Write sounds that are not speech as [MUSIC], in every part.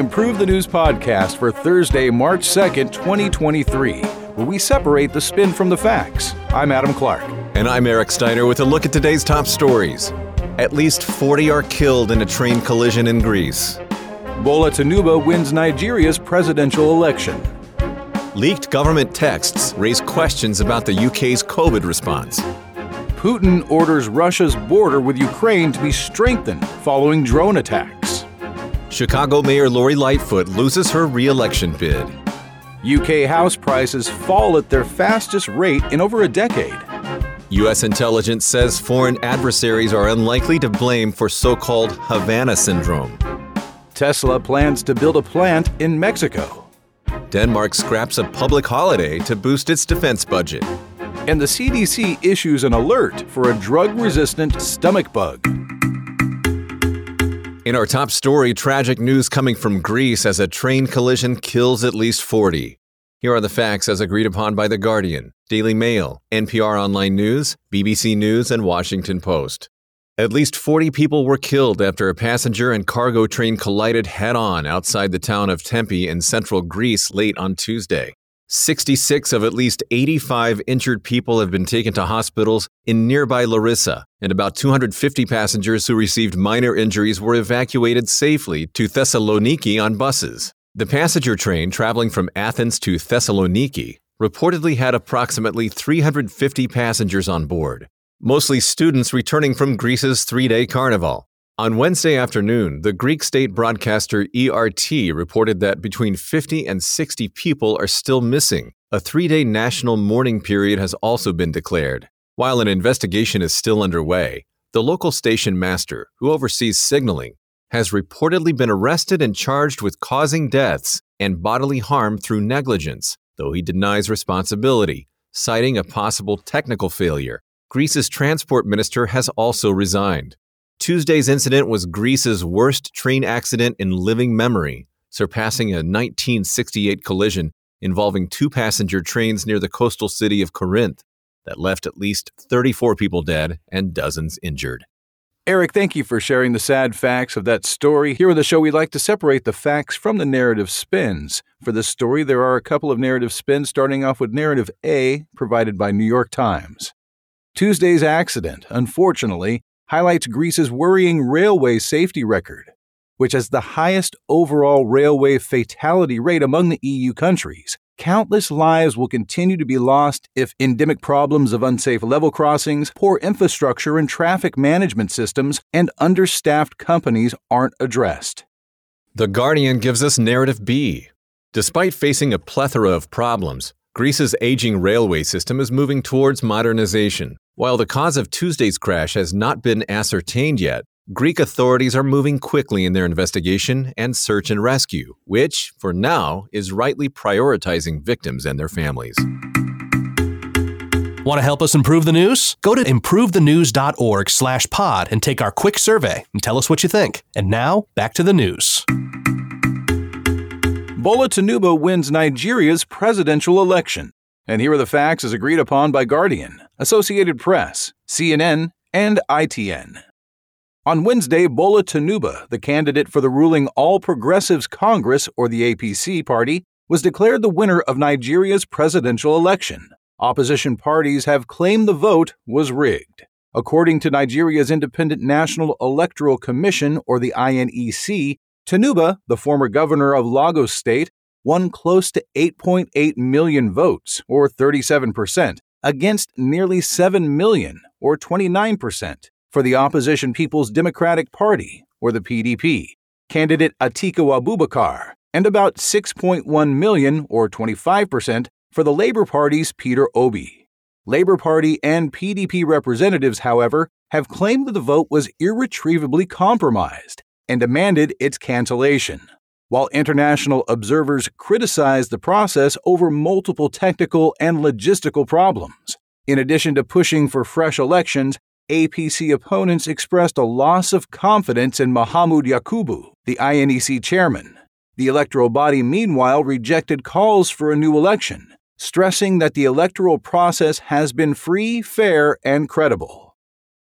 Improve the News podcast for Thursday, March 2nd, 2023, where we separate the spin from the facts. I'm Adam Clark. And I'm Eric Steiner with a look at today's top stories. At least 40 are killed in a train collision in Greece. Bola Tinubu wins Nigeria's presidential election. Leaked government texts raise questions about the UK's COVID response. Putin orders Russia's border with Ukraine to be strengthened following drone attacks. Chicago Mayor Lori Lightfoot loses her re election bid. UK house prices fall at their fastest rate in over a decade. U.S. intelligence says foreign adversaries are unlikely to blame for so called Havana syndrome. Tesla plans to build a plant in Mexico. Denmark scraps a public holiday to boost its defense budget. And the CDC issues an alert for a drug resistant stomach bug. In our top story, tragic news coming from Greece as a train collision kills at least 40. Here are the facts as agreed upon by The Guardian, Daily Mail, NPR Online News, BBC News, and Washington Post. At least 40 people were killed after a passenger and cargo train collided head on outside the town of Tempe in central Greece late on Tuesday. 66 of at least 85 injured people have been taken to hospitals in nearby Larissa, and about 250 passengers who received minor injuries were evacuated safely to Thessaloniki on buses. The passenger train traveling from Athens to Thessaloniki reportedly had approximately 350 passengers on board, mostly students returning from Greece's three day carnival. On Wednesday afternoon, the Greek state broadcaster ERT reported that between 50 and 60 people are still missing. A three day national mourning period has also been declared. While an investigation is still underway, the local station master, who oversees signaling, has reportedly been arrested and charged with causing deaths and bodily harm through negligence, though he denies responsibility, citing a possible technical failure. Greece's transport minister has also resigned. Tuesday's incident was Greece's worst train accident in living memory, surpassing a 1968 collision involving two passenger trains near the coastal city of Corinth that left at least 34 people dead and dozens injured. Eric, thank you for sharing the sad facts of that story. Here on the show, we like to separate the facts from the narrative spins. For this story, there are a couple of narrative spins, starting off with narrative A, provided by New York Times. Tuesday's accident, unfortunately, highlights Greece's worrying railway safety record, which has the highest overall railway fatality rate among the EU countries. Countless lives will continue to be lost if endemic problems of unsafe level crossings, poor infrastructure and traffic management systems, and understaffed companies aren't addressed. The Guardian gives us narrative B. Despite facing a plethora of problems, Greece's aging railway system is moving towards modernization. While the cause of Tuesday's crash has not been ascertained yet, Greek authorities are moving quickly in their investigation and search and rescue, which, for now, is rightly prioritizing victims and their families. Want to help us improve the news? Go to improvethenews.org/pod and take our quick survey and tell us what you think. And now, back to the news. Bola Tinubu wins Nigeria's presidential election. And here are the facts as agreed upon by Guardian, Associated Press, CNN, and ITN. On Wednesday, Bola Tinubu, the candidate for the ruling All Progressives Congress, or the APC party, was declared the winner of Nigeria's presidential election. Opposition parties have claimed the vote was rigged. According to Nigeria's Independent National Electoral Commission, or the INEC, Tinubu, the former governor of Lagos State, won close to 8.8 million votes, or 37%, against nearly 7 million, or 29%, for the opposition People's Democratic Party, or the PDP, candidate Atiku Abubakar, and about 6.1 million, or 25%, for the Labour Party's Peter Obi. Labour Party and PDP representatives, however, have claimed that the vote was irretrievably compromised and demanded its cancellation while international observers criticized the process over multiple technical and logistical problems. In addition to pushing for fresh elections, APC opponents expressed a loss of confidence in Mahmood Yakubu, the INEC chairman. The electoral body, meanwhile, rejected calls for a new election, stressing that the electoral process has been free, fair, and credible.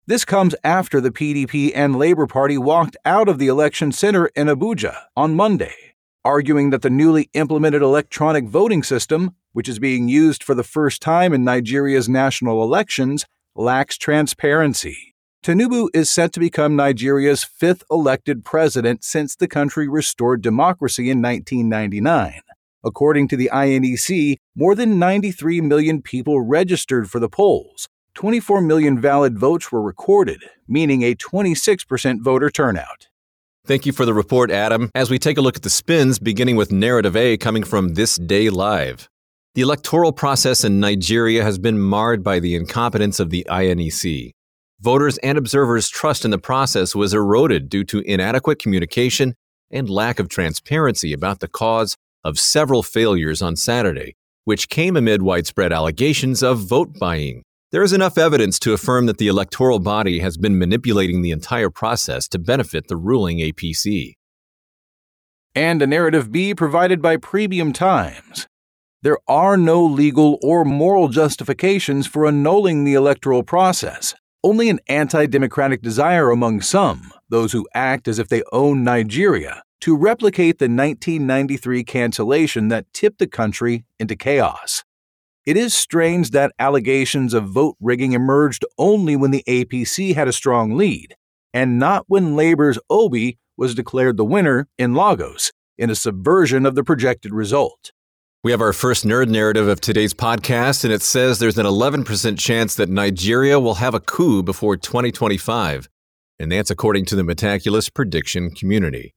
This comes after the PDP and Labour Party walked out of the election center in Abuja on Monday. arguing that the newly implemented electronic voting system, which is being used for the first time in Nigeria's national elections, lacks transparency. Tinubu is set to become Nigeria's fifth elected president since the country restored democracy in 1999. According to the INEC, more than 93 million people registered for the polls. 24 million valid votes were recorded, meaning a 26% voter turnout. Thank you for the report, Adam. As we take a look at the spins, beginning with narrative A coming from This Day Live. The electoral process in Nigeria has been marred by the incompetence of the INEC. Voters and observers' trust in the process was eroded due to inadequate communication and lack of transparency about the cause of several failures on Saturday, which came amid widespread allegations of vote buying. There is enough evidence to affirm that the electoral body has been manipulating the entire process to benefit the ruling APC. And a narrative B provided by Premium Times. There are no legal or moral justifications for annulling the electoral process only an anti democratic desire among some, those who act as if they own Nigeria, to replicate the 1993 cancellation that tipped the country into chaos. It is strange that allegations of vote rigging emerged only when the APC had a strong lead, and not when Labour's Obi was declared the winner in Lagos in a subversion of the projected result. We have our first nerd narrative of today's podcast, and it says there's an 11% chance that Nigeria will have a coup before 2025. And that's according to the Metaculus prediction community.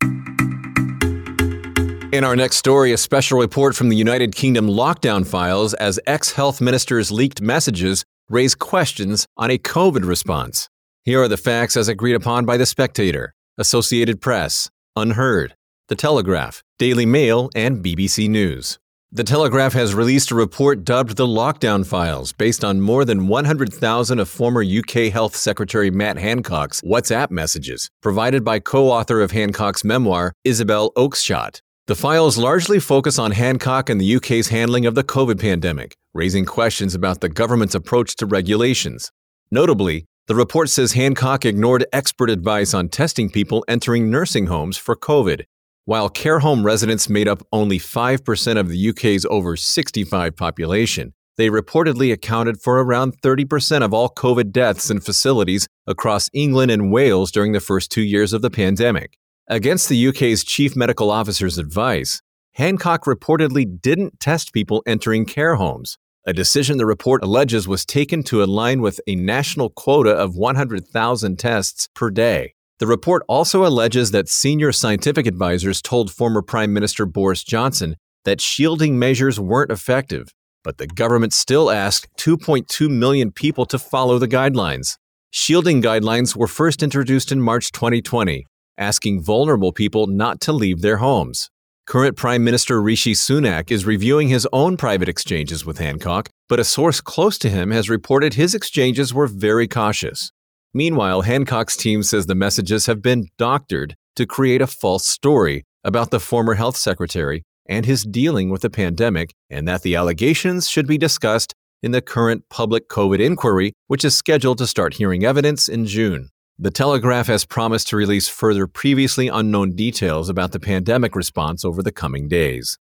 In our next story, a special report from the United Kingdom lockdown files as ex health ministers' leaked messages raise questions on a COVID response. Here are the facts as agreed upon by The Spectator, Associated Press, Unheard, The Telegraph, Daily Mail, and BBC News. The Telegraph has released a report dubbed the Lockdown Files, based on more than 100,000 of former UK Health Secretary Matt Hancock's WhatsApp messages, provided by co author of Hancock's memoir, Isabel Oakeshott. The files largely focus on Hancock and the UK's handling of the COVID pandemic, raising questions about the government's approach to regulations. Notably, the report says Hancock ignored expert advice on testing people entering nursing homes for COVID, while care home residents made up only 5% of the UK's over 65 population, they reportedly accounted for around 30% of all COVID deaths in facilities across England and Wales during the first two years of the pandemic. Against the UK's chief medical officer's advice, Hancock reportedly didn't test people entering care homes, a decision the report alleges was taken to align with a national quota of 100,000 tests per day. The report also alleges that senior scientific advisors told former Prime Minister Boris Johnson that shielding measures weren't effective, but the government still asked 2.2 million people to follow the guidelines. Shielding guidelines were first introduced in March 2020, asking vulnerable people not to leave their homes. Current Prime Minister Rishi Sunak is reviewing his own private exchanges with Hancock, but a source close to him has reported his exchanges were very cautious. Meanwhile, Hancock's team says the messages have been doctored to create a false story about the former health secretary and his dealing with the pandemic, and that the allegations should be discussed in the current public COVID inquiry, which is scheduled to start hearing evidence in June. The Telegraph has promised to release further previously unknown details about the pandemic response over the coming days.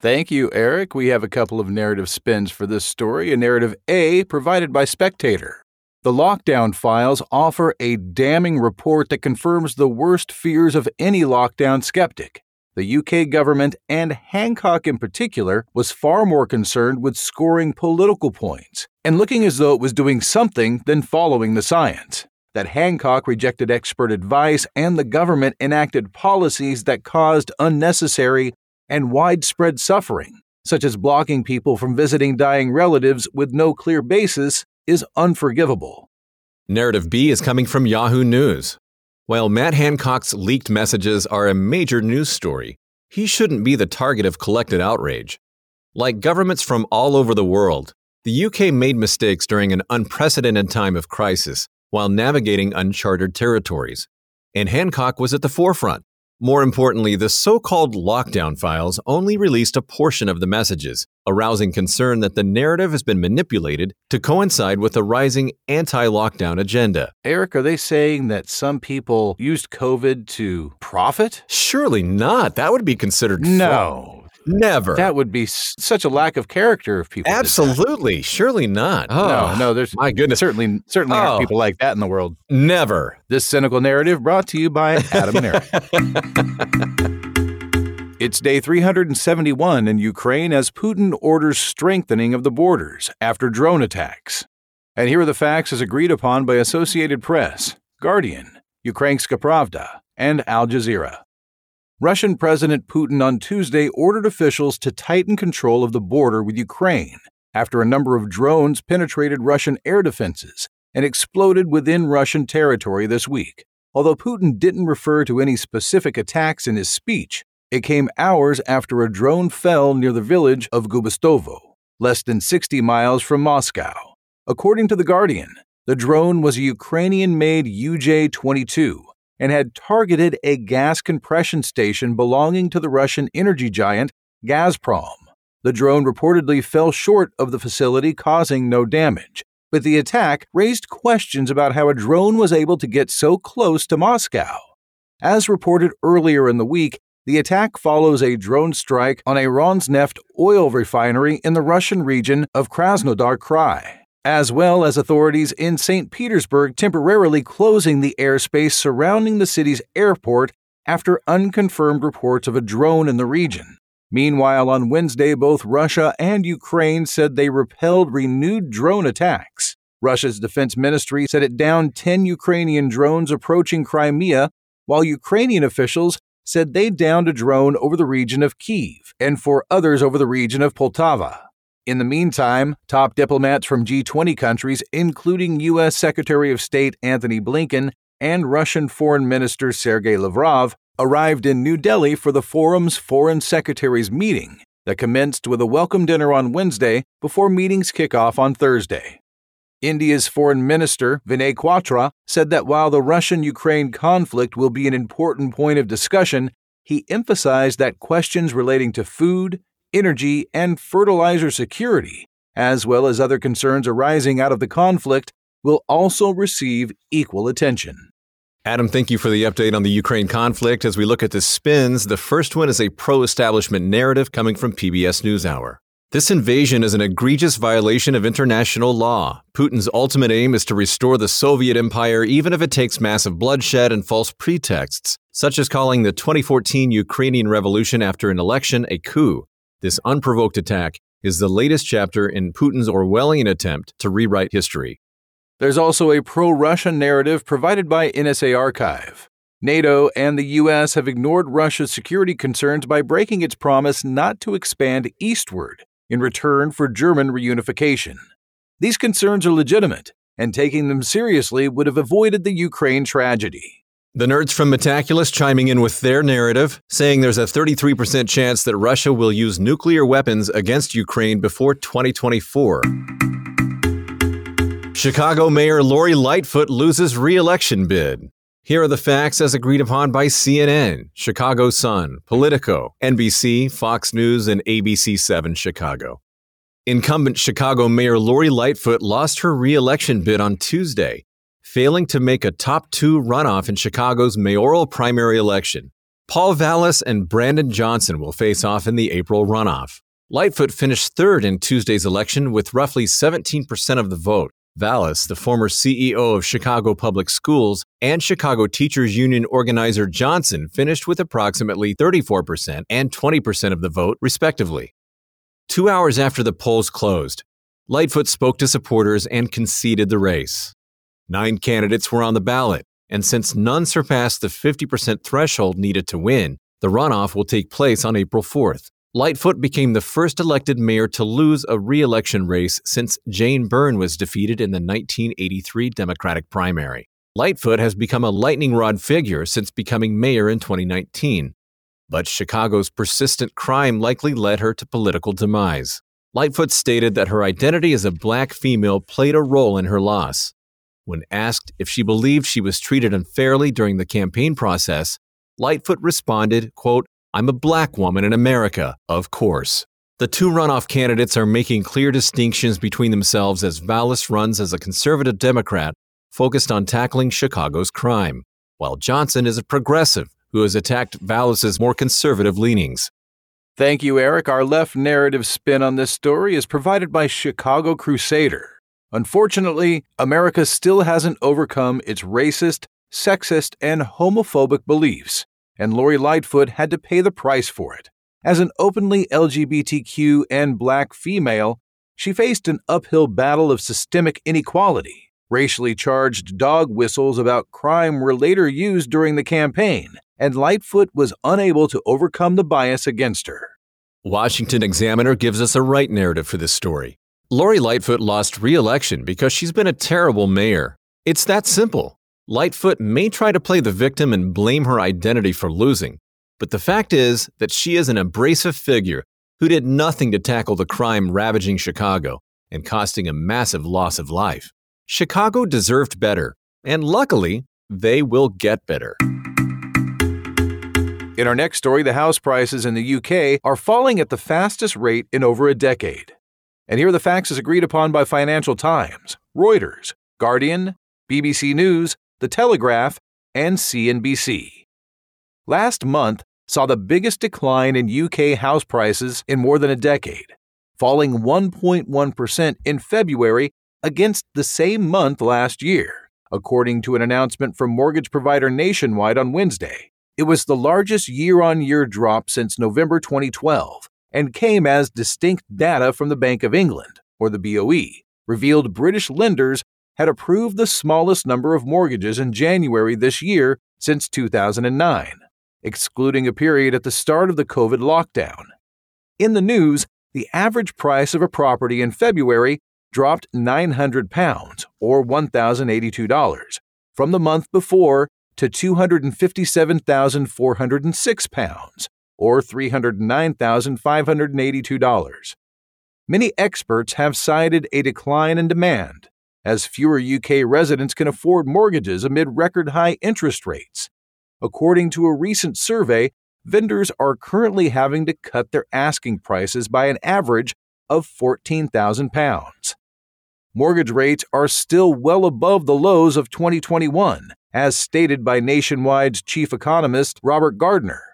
Thank you, Eric. We have a couple of narrative spins for this story. A narrative A provided by Spectator. The lockdown files offer a damning report that confirms the worst fears of any lockdown skeptic. The UK government, and Hancock in particular, was far more concerned with scoring political points and looking as though it was doing something than following the science. That Hancock rejected expert advice and the government enacted policies that caused unnecessary and widespread suffering, such as blocking people from visiting dying relatives with no clear basis is unforgivable. Narrative B is coming from Yahoo News. While Matt Hancock's leaked messages are a major news story, he shouldn't be the target of collected outrage. Like governments from all over the world, the UK made mistakes during an unprecedented time of crisis while navigating uncharted territories. And Hancock was at the forefront, More importantly, the so called lockdown files only released a portion of the messages, arousing concern that the narrative has been manipulated to coincide with a rising anti lockdown agenda. Eric, are they saying that some people used COVID to profit? Surely not. That would be considered No. Never. That would be such a lack of character if people. Absolutely. Surely not. No, Oh, no, ah, there's my goodness. certainly certainly Oh. aren't people like that in the world. Never. This cynical narrative brought to you by [LAUGHS] Adam and Eric. it's day 371 in Ukraine as Putin orders strengthening of the borders after drone attacks. And here are the facts as agreed upon by Associated Press, Guardian, Ukrainska Pravda, and Al Jazeera. Russian President Putin on Tuesday ordered officials to tighten control of the border with Ukraine after a number of drones penetrated Russian air defenses and exploded within Russian territory this week. Although Putin didn't refer to any specific attacks in his speech, it came hours after a drone fell near the village of Gubastovo, less than 60 miles from Moscow. According to The Guardian, the drone was a Ukrainian made UJ 22 and had targeted a gas compression station belonging to the Russian energy giant Gazprom. The drone reportedly fell short of the facility, causing no damage. But the attack raised questions about how a drone was able to get so close to Moscow. As reported earlier in the week, the attack follows a drone strike on a Rosneft oil refinery in the Russian region of Krasnodar Krai, as well as authorities in St. Petersburg temporarily closing the airspace surrounding the city's airport after unconfirmed reports of a drone in the region. Meanwhile, on Wednesday, both Russia and Ukraine said they repelled renewed drone attacks. Russia's defense ministry said it downed 10 Ukrainian drones approaching Crimea, while Ukrainian officials said they downed a drone over the region of Kiev and four others over the region of Poltava. In the meantime, top diplomats from G20 countries, including U.S. Secretary of State Antony Blinken and Russian Foreign Minister Sergei Lavrov, arrived in New Delhi for the forum's foreign secretaries meeting that commenced with a welcome dinner on Wednesday before meetings kick off on Thursday. India's foreign minister, Vinay Kwatra, said that while the Russian Ukraine conflict will be an important point of discussion, he emphasized that questions relating to food, energy, and fertilizer security, as well as other concerns arising out of the conflict, will also receive equal attention. Adam, thank you for the update on the Ukraine conflict. As we look at the spins, the first one is a pro establishment narrative coming from PBS NewsHour. This invasion is an egregious violation of international law. Putin's ultimate aim is to restore the Soviet Empire, even if it takes massive bloodshed and false pretexts, such as calling the 2014 Ukrainian Revolution after an election a coup. This unprovoked attack is the latest chapter in Putin's Orwellian attempt to rewrite history. There's also a pro Russian narrative provided by NSA Archive. NATO and the U.S. have ignored Russia's security concerns by breaking its promise not to expand eastward in return for German reunification. These concerns are legitimate, and taking them seriously would have avoided the Ukraine tragedy. The nerds from Metaculus chiming in with their narrative, saying there's a 33% chance that Russia will use nuclear weapons against Ukraine before 2024. Chicago Mayor Lori Lightfoot loses re election bid. Here are the facts as agreed upon by CNN, Chicago Sun, Politico, NBC, Fox News, and ABC 7 Chicago. Incumbent Chicago Mayor Lori Lightfoot lost her re election bid on Tuesday, failing to make a top two runoff in Chicago's mayoral primary election. Paul Vallas and Brandon Johnson will face off in the April runoff. Lightfoot finished third in Tuesday's election with roughly 17% of the vote. Vallas, the former CEO of Chicago Public Schools, and Chicago Teachers Union organizer Johnson finished with approximately 34% and 20% of the vote, respectively. Two hours after the polls closed, Lightfoot spoke to supporters and conceded the race. Nine candidates were on the ballot, and since none surpassed the 50% threshold needed to win, the runoff will take place on April 4th. Lightfoot became the first elected mayor to lose a re election race since Jane Byrne was defeated in the 1983 Democratic primary. Lightfoot has become a lightning rod figure since becoming mayor in 2019. But Chicago's persistent crime likely led her to political demise. Lightfoot stated that her identity as a black female played a role in her loss. When asked if she believed she was treated unfairly during the campaign process, Lightfoot responded, quote, I'm a black woman in America, of course. The two runoff candidates are making clear distinctions between themselves as Vallas runs as a conservative Democrat focused on tackling Chicago's crime, while Johnson is a progressive who has attacked Vallas's more conservative leanings. Thank you, Eric. Our left narrative spin on this story is provided by Chicago Crusader. Unfortunately, America still hasn't overcome its racist, sexist, and homophobic beliefs, and Lori Lightfoot had to pay the price for it. As an openly LGBTQ and black female, she faced an uphill battle of systemic inequality. Racially charged dog whistles about crime were later used during the campaign, and Lightfoot was unable to overcome the bias against her. Washington Examiner gives us a right narrative for this story. Lori Lightfoot lost re election because she's been a terrible mayor. It's that simple. Lightfoot may try to play the victim and blame her identity for losing, but the fact is that she is an abrasive figure who did nothing to tackle the crime ravaging Chicago and costing a massive loss of life. Chicago deserved better, and luckily, they will get better. In our next story, the house prices in the UK are falling at the fastest rate in over a decade. And here are the facts as agreed upon by Financial Times, Reuters, Guardian, BBC News, The Telegraph, and CNBC. Last month saw the biggest decline in UK house prices in more than a decade, falling 1.1% in February against the same month last year, according to an announcement from mortgage provider Nationwide on Wednesday. It was the largest year on year drop since November 2012 and came as distinct data from the Bank of England, or the BOE, revealed British lenders had approved the smallest number of mortgages in January this year since 2009, excluding a period at the start of the COVID lockdown. In the news, the average price of a property in February dropped 900 pounds or $1,082 from the month before to 257,406 pounds or $309,582. Many experts have cited a decline in demand as fewer UK residents can afford mortgages amid record high interest rates. According to a recent survey, vendors are currently having to cut their asking prices by an average of 14,000 pounds. Mortgage rates are still well above the lows of 2021, as stated by Nationwide's chief economist Robert Gardner.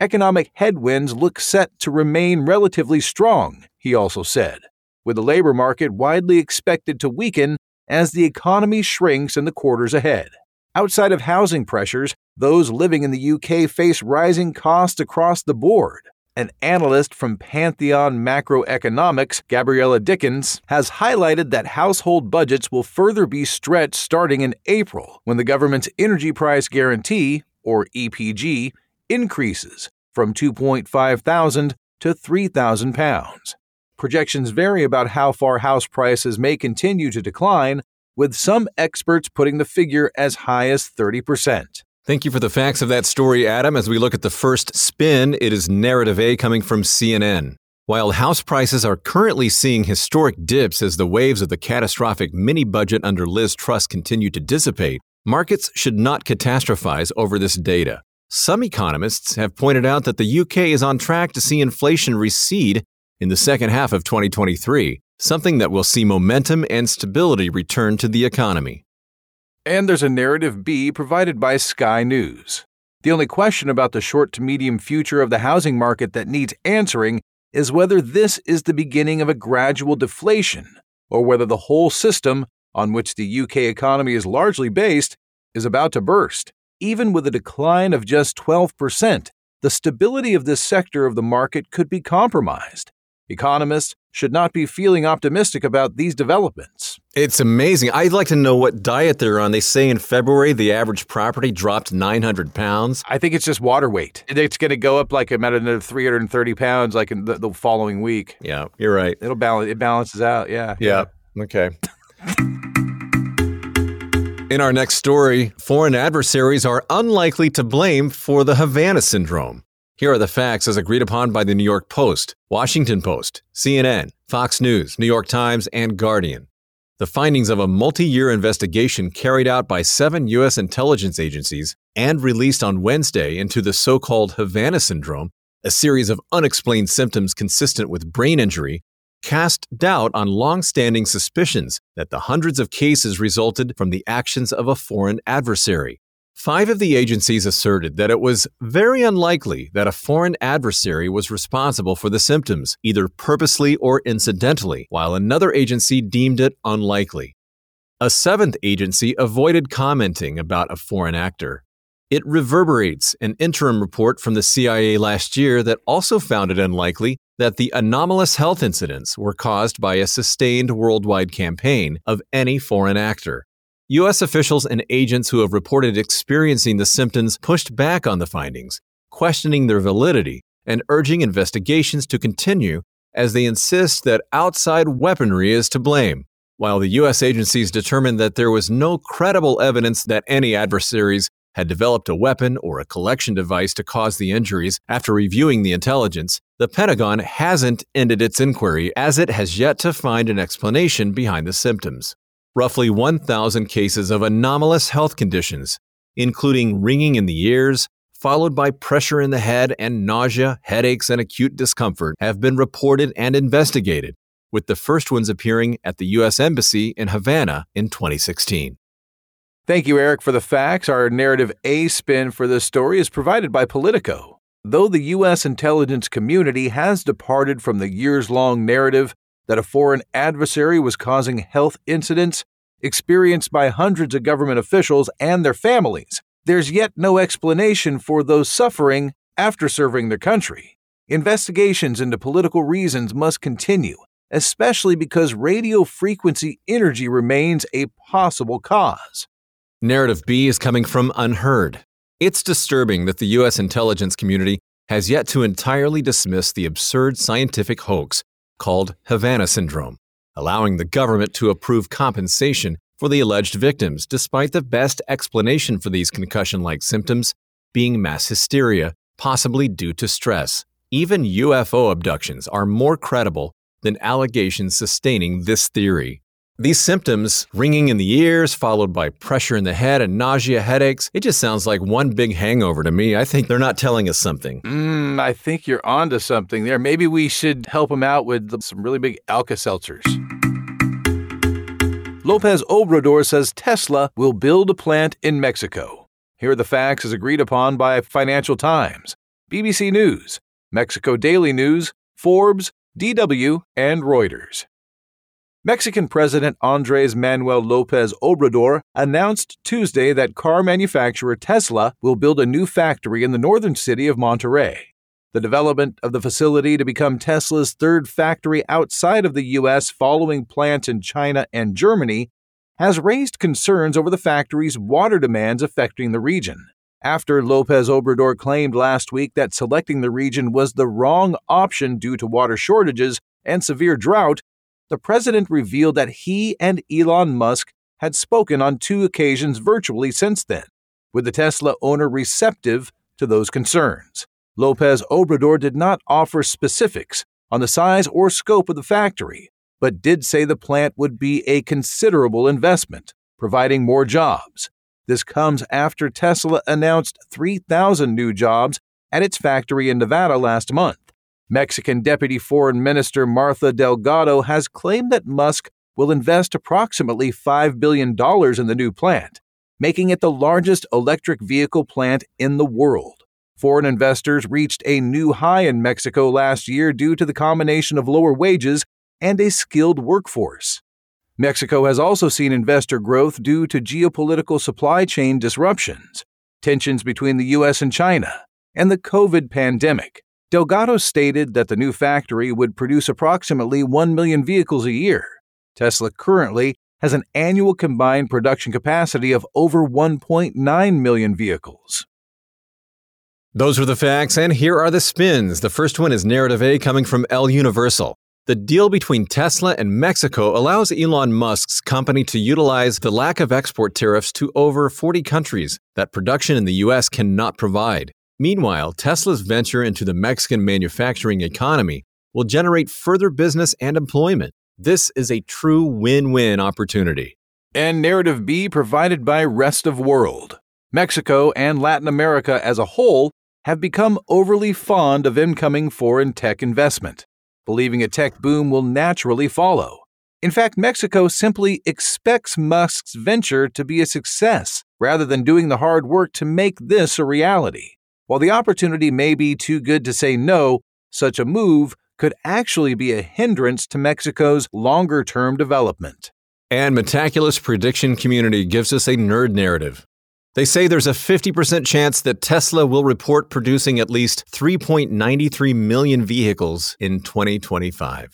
Economic headwinds look set to remain relatively strong, he also said, with the labor market widely expected to weaken as the economy shrinks in the quarters ahead. Outside of housing pressures, those living in the UK face rising costs across the board, an analyst from Pantheon Macroeconomics, Gabriella Dickens, has highlighted that household budgets will further be stretched starting in April when the government's Energy Price Guarantee, or EPG, increases from 2.5 thousand to 3,000 pounds. Projections vary about how far house prices may continue to decline, with some experts putting the figure as high as 30%. Thank you for the facts of that story, Adam. As we look at the first spin, it is narrative A coming from CNN. While house prices are currently seeing historic dips as the waves of the catastrophic mini budget under Liz Truss continue to dissipate, markets should not catastrophize over this data. Some economists have pointed out that the UK is on track to see inflation recede in the second half of 2023, something that will see momentum and stability return to the economy. And there's a narrative B provided by Sky News. The only question about the short to medium future of the housing market that needs answering is whether this is the beginning of a gradual deflation, or whether the whole system, on which the UK economy is largely based, is about to burst. Even with a decline of just 12%, the stability of this sector of the market could be compromised. Economists should not be feeling optimistic about these developments. It's amazing. I'd like to know what diet they're on. They say in February the average property dropped 900 pounds. I think it's just water weight. It's going to go up like another 330 pounds like in the, the following week. Yeah, you're right. It'll balance. It balances out. Yeah. Yeah. Okay. [LAUGHS] In our next story, foreign adversaries are unlikely to blame for the Havana syndrome. Here are the facts as agreed upon by the New York Post, Washington Post, CNN, Fox News, New York Times, and Guardian. The findings of a multi year investigation carried out by seven U.S. intelligence agencies and released on Wednesday into the so called Havana Syndrome, a series of unexplained symptoms consistent with brain injury, cast doubt on long standing suspicions that the hundreds of cases resulted from the actions of a foreign adversary. Five of the agencies asserted that it was very unlikely that a foreign adversary was responsible for the symptoms, either purposely or incidentally, while another agency deemed it unlikely. A seventh agency avoided commenting about a foreign actor. It reverberates an interim report from the CIA last year that also found it unlikely that the anomalous health incidents were caused by a sustained worldwide campaign of any foreign actor. U.S. officials and agents who have reported experiencing the symptoms pushed back on the findings, questioning their validity and urging investigations to continue as they insist that outside weaponry is to blame. While the U.S. agencies determined that there was no credible evidence that any adversaries had developed a weapon or a collection device to cause the injuries after reviewing the intelligence, the Pentagon hasn't ended its inquiry as it has yet to find an explanation behind the symptoms roughly 1,000 cases of anomalous health conditions, including ringing in the ears, followed by pressure in the head and nausea, headaches, and acute discomfort, have been reported and investigated, with the first ones appearing at the U.S. Embassy in Havana in 2016. Thank you, Eric, for the facts. Our narrative A spin for this story is provided by Politico. Though the U.S. intelligence community has departed from the years long narrative that a foreign adversary was causing health incidents experienced by hundreds of government officials and their families. There's yet no explanation for those suffering after serving their country. Investigations into political reasons must continue, especially because radio frequency energy remains a possible cause. Narrative B is coming from Unheard. It's disturbing that the U.S. intelligence community has yet to entirely dismiss the absurd scientific hoax called Havana Syndrome, allowing the government to approve compensation for the alleged victims, despite the best explanation for these concussion like symptoms being mass hysteria, possibly due to stress. Even UFO abductions are more credible than allegations sustaining this theory. These symptoms, ringing in the ears, followed by pressure in the head and nausea, headaches, it just sounds like one big hangover to me. I think they're not telling us something. Mm, I think you're onto something there. Maybe we should help them out with some really big Alka Seltzers. Lopez Obrador says Tesla will build a plant in Mexico. Here are the facts as agreed upon by Financial Times, BBC News, Mexico Daily News, Forbes, DW, and Reuters. Mexican President Andres Manuel Lopez Obrador announced Tuesday that car manufacturer Tesla will build a new factory in the northern city of Monterrey. The development of the facility to become Tesla's third factory outside of the U.S. following plants in China and Germany has raised concerns over the factory's water demands affecting the region. After Lopez Obrador claimed last week that selecting the region was the wrong option due to water shortages and severe drought, the president revealed that he and Elon Musk had spoken on two occasions virtually since then, with the Tesla owner receptive to those concerns. Lopez Obrador did not offer specifics on the size or scope of the factory, but did say the plant would be a considerable investment, providing more jobs. This comes after Tesla announced 3,000 new jobs at its factory in Nevada last month. Mexican Deputy Foreign Minister Martha Delgado has claimed that Musk will invest approximately $5 billion in the new plant, making it the largest electric vehicle plant in the world. Foreign investors reached a new high in Mexico last year due to the combination of lower wages and a skilled workforce. Mexico has also seen investor growth due to geopolitical supply chain disruptions, tensions between the U.S. and China, and the COVID pandemic. Delgado stated that the new factory would produce approximately 1 million vehicles a year. Tesla currently has an annual combined production capacity of over 1.9 million vehicles. Those are the facts, and here are the spins. The first one is Narrative A coming from El Universal. The deal between Tesla and Mexico allows Elon Musk's company to utilize the lack of export tariffs to over 40 countries that production in the U.S. cannot provide. Meanwhile, Tesla's venture into the Mexican manufacturing economy will generate further business and employment. This is a true win win opportunity. And narrative B provided by Rest of World. Mexico and Latin America as a whole have become overly fond of incoming foreign tech investment, believing a tech boom will naturally follow. In fact, Mexico simply expects Musk's venture to be a success rather than doing the hard work to make this a reality. While the opportunity may be too good to say no, such a move could actually be a hindrance to Mexico's longer term development. And Metaculus prediction community gives us a nerd narrative. They say there's a 50% chance that Tesla will report producing at least 3.93 million vehicles in 2025.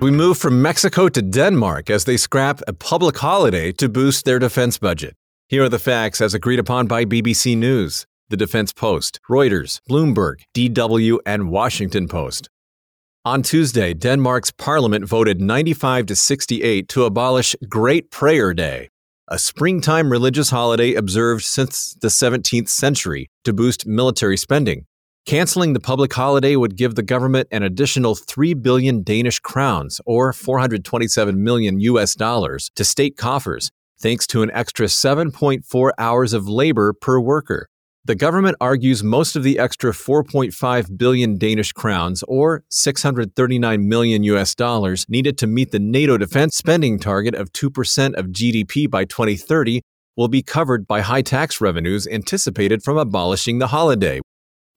We move from Mexico to Denmark as they scrap a public holiday to boost their defense budget. Here are the facts as agreed upon by BBC News, the Defense Post, Reuters, Bloomberg, DW, and Washington Post. On Tuesday, Denmark's parliament voted 95 to 68 to abolish Great Prayer Day, a springtime religious holiday observed since the 17th century to boost military spending. Canceling the public holiday would give the government an additional 3 billion Danish crowns or 427 million US dollars to state coffers, thanks to an extra 7.4 hours of labor per worker. The government argues most of the extra 4.5 billion Danish crowns or 639 million US dollars needed to meet the NATO defense spending target of 2% of GDP by 2030 will be covered by high tax revenues anticipated from abolishing the holiday.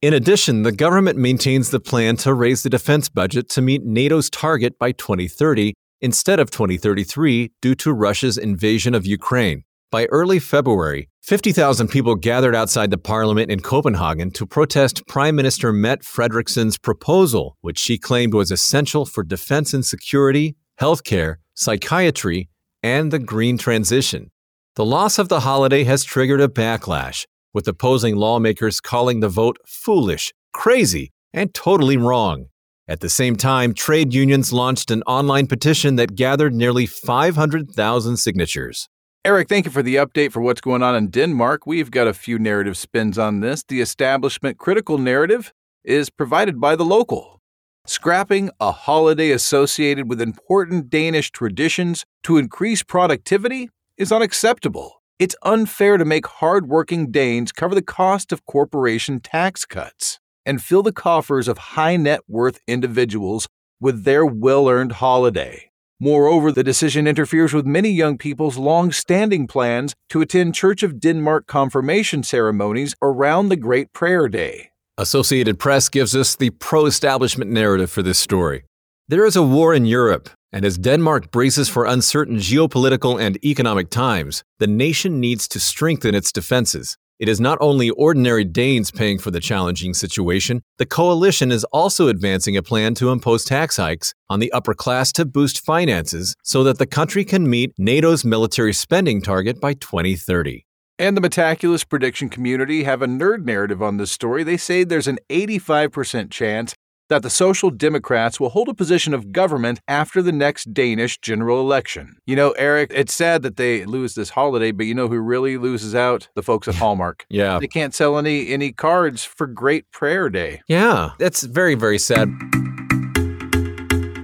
In addition, the government maintains the plan to raise the defense budget to meet NATO's target by 2030 instead of 2033 due to Russia's invasion of Ukraine. By early February, 50,000 people gathered outside the parliament in Copenhagen to protest Prime Minister Mette Frederiksen's proposal, which she claimed was essential for defense and security, healthcare, psychiatry, and the green transition. The loss of the holiday has triggered a backlash, with opposing lawmakers calling the vote foolish, crazy, and totally wrong. At the same time, trade unions launched an online petition that gathered nearly 500,000 signatures. Eric, thank you for the update for what's going on in Denmark. We've got a few narrative spins on this. The establishment critical narrative is provided by the local. Scrapping a holiday associated with important Danish traditions to increase productivity is unacceptable. It's unfair to make hardworking Danes cover the cost of corporation tax cuts and fill the coffers of high net worth individuals with their well earned holiday. Moreover, the decision interferes with many young people's long standing plans to attend Church of Denmark confirmation ceremonies around the Great Prayer Day. Associated Press gives us the pro establishment narrative for this story. There is a war in Europe, and as Denmark braces for uncertain geopolitical and economic times, the nation needs to strengthen its defenses. It is not only ordinary Danes paying for the challenging situation, the coalition is also advancing a plan to impose tax hikes on the upper class to boost finances so that the country can meet NATO's military spending target by 2030. And the Metaculus prediction community have a nerd narrative on this story. They say there's an 85% chance that the Social Democrats will hold a position of government after the next Danish general election. You know, Eric, it's sad that they lose this holiday, but you know who really loses out? The folks at Hallmark. [LAUGHS] yeah. They can't sell any any cards for Great Prayer Day. Yeah, that's very very sad.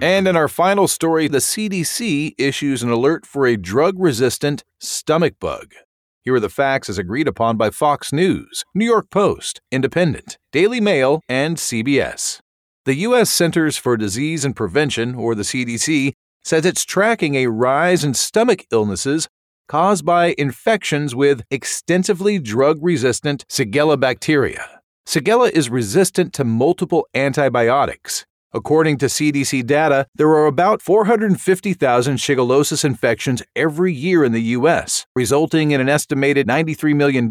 And in our final story, the CDC issues an alert for a drug resistant stomach bug. Here are the facts as agreed upon by Fox News, New York Post, Independent, Daily Mail, and CBS. The U.S. Centers for Disease and Prevention, or the CDC, says it's tracking a rise in stomach illnesses caused by infections with extensively drug resistant Shigella bacteria. Shigella is resistant to multiple antibiotics. According to CDC data, there are about 450,000 Shigellosis infections every year in the U.S., resulting in an estimated $93 million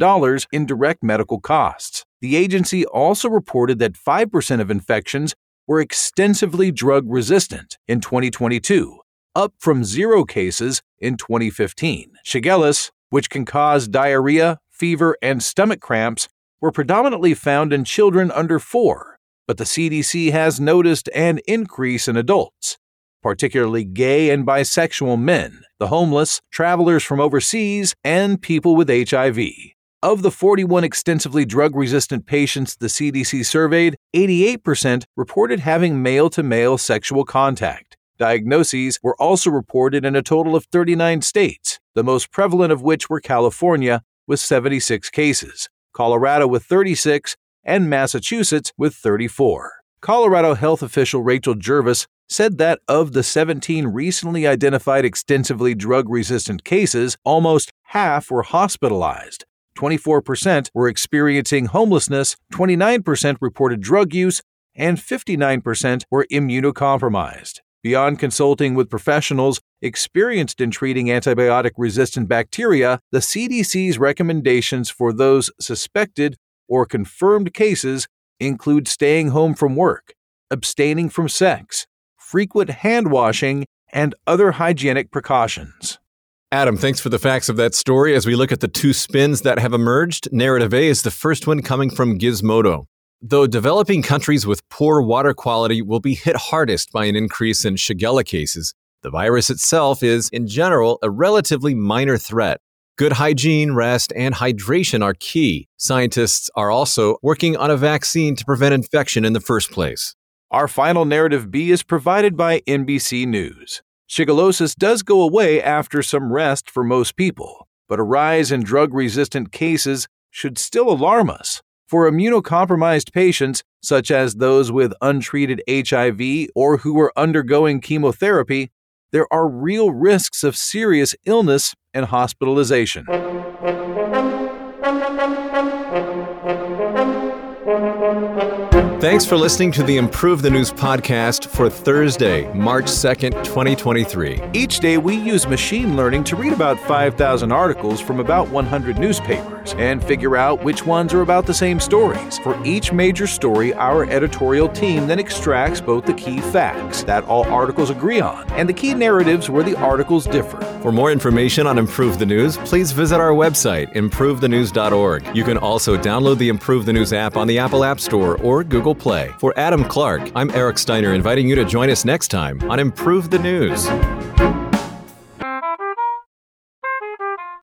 in direct medical costs. The agency also reported that 5% of infections were extensively drug resistant in 2022, up from zero cases in 2015. Shigellas, which can cause diarrhea, fever, and stomach cramps, were predominantly found in children under four, but the CDC has noticed an increase in adults, particularly gay and bisexual men, the homeless, travelers from overseas, and people with HIV. Of the 41 extensively drug resistant patients the CDC surveyed, 88% reported having male to male sexual contact. Diagnoses were also reported in a total of 39 states, the most prevalent of which were California, with 76 cases, Colorado with 36, and Massachusetts with 34. Colorado health official Rachel Jervis said that of the 17 recently identified extensively drug resistant cases, almost half were hospitalized. 24% were experiencing homelessness, 29% reported drug use, and 59% were immunocompromised. Beyond consulting with professionals experienced in treating antibiotic resistant bacteria, the CDC's recommendations for those suspected or confirmed cases include staying home from work, abstaining from sex, frequent hand washing, and other hygienic precautions. Adam, thanks for the facts of that story. As we look at the two spins that have emerged, narrative A is the first one coming from Gizmodo. Though developing countries with poor water quality will be hit hardest by an increase in Shigella cases, the virus itself is, in general, a relatively minor threat. Good hygiene, rest, and hydration are key. Scientists are also working on a vaccine to prevent infection in the first place. Our final narrative B is provided by NBC News. Shigellosis does go away after some rest for most people, but a rise in drug resistant cases should still alarm us. For immunocompromised patients, such as those with untreated HIV or who are undergoing chemotherapy, there are real risks of serious illness and hospitalization. Thanks for listening to the Improve the News podcast for Thursday, March 2nd, 2023. Each day, we use machine learning to read about 5,000 articles from about 100 newspapers and figure out which ones are about the same stories. For each major story, our editorial team then extracts both the key facts that all articles agree on and the key narratives where the articles differ. For more information on Improve the News, please visit our website, improvethenews.org. You can also download the Improve the News app on the Apple App Store or Google Play. For Adam Clark, I'm Eric Steiner, inviting you to join us next time on Improve the News.